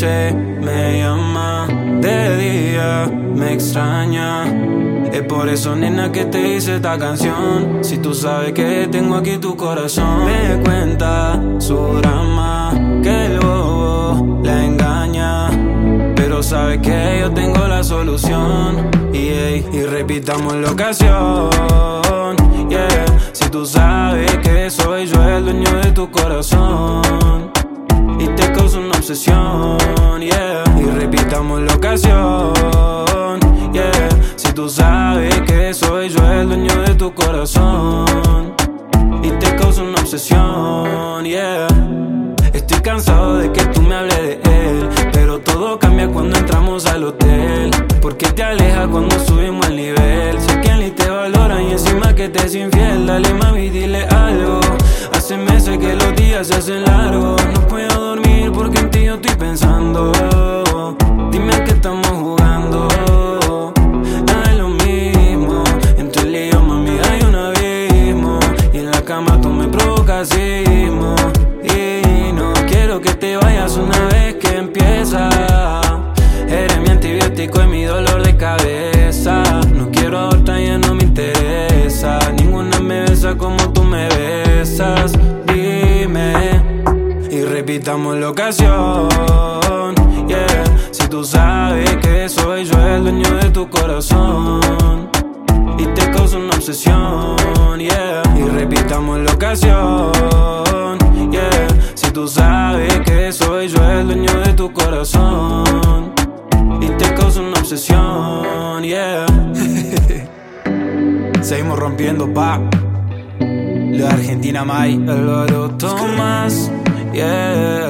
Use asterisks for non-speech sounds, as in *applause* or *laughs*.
noche me llama, de día me extraña. Es por eso, nena, que te hice esta canción. Si tú sabes que tengo aquí tu corazón, me cuenta su drama, que el bobo la engaña. Pero sabes que yo tengo la solución. Y repitamos la ocasión. Yeah, si tú sabes que soy yo el dueño de tu corazón. Y repitamos la ocasión, yeah. Si tú sabes que soy yo el dueño de tu corazón y te causa una obsesión, yeah. Estoy cansado de que tú me hables de él, pero todo cambia cuando entramos al hotel. Porque te aleja cuando subimos al nivel. Sé que ni te valora y encima que te es infiel. Dale mami, dile algo. Hace meses que los días se hacen largos. No puedo ti yo estoy pensando. Dime a qué estamos jugando. Nada es lo mismo. Entre el lío, mami, hay un abismo. Y en la cama tú me provocas. Y no quiero que te vayas una vez que empieza. Eres mi antibiótico y mi dolor de cabeza. No quiero otra, ya no me interesa. Ninguna me besa como tú me besas. Repitamos la ocasión. Yeah, si tú sabes que soy yo el dueño de tu corazón y te causa una obsesión. Yeah, y repitamos la ocasión. Yeah, si tú sabes que soy yo el dueño de tu corazón y te causa una obsesión. Yeah, *laughs* seguimos rompiendo pa. De Argentina May, Álvaro Tomás, yeah, Álvaro Tomás.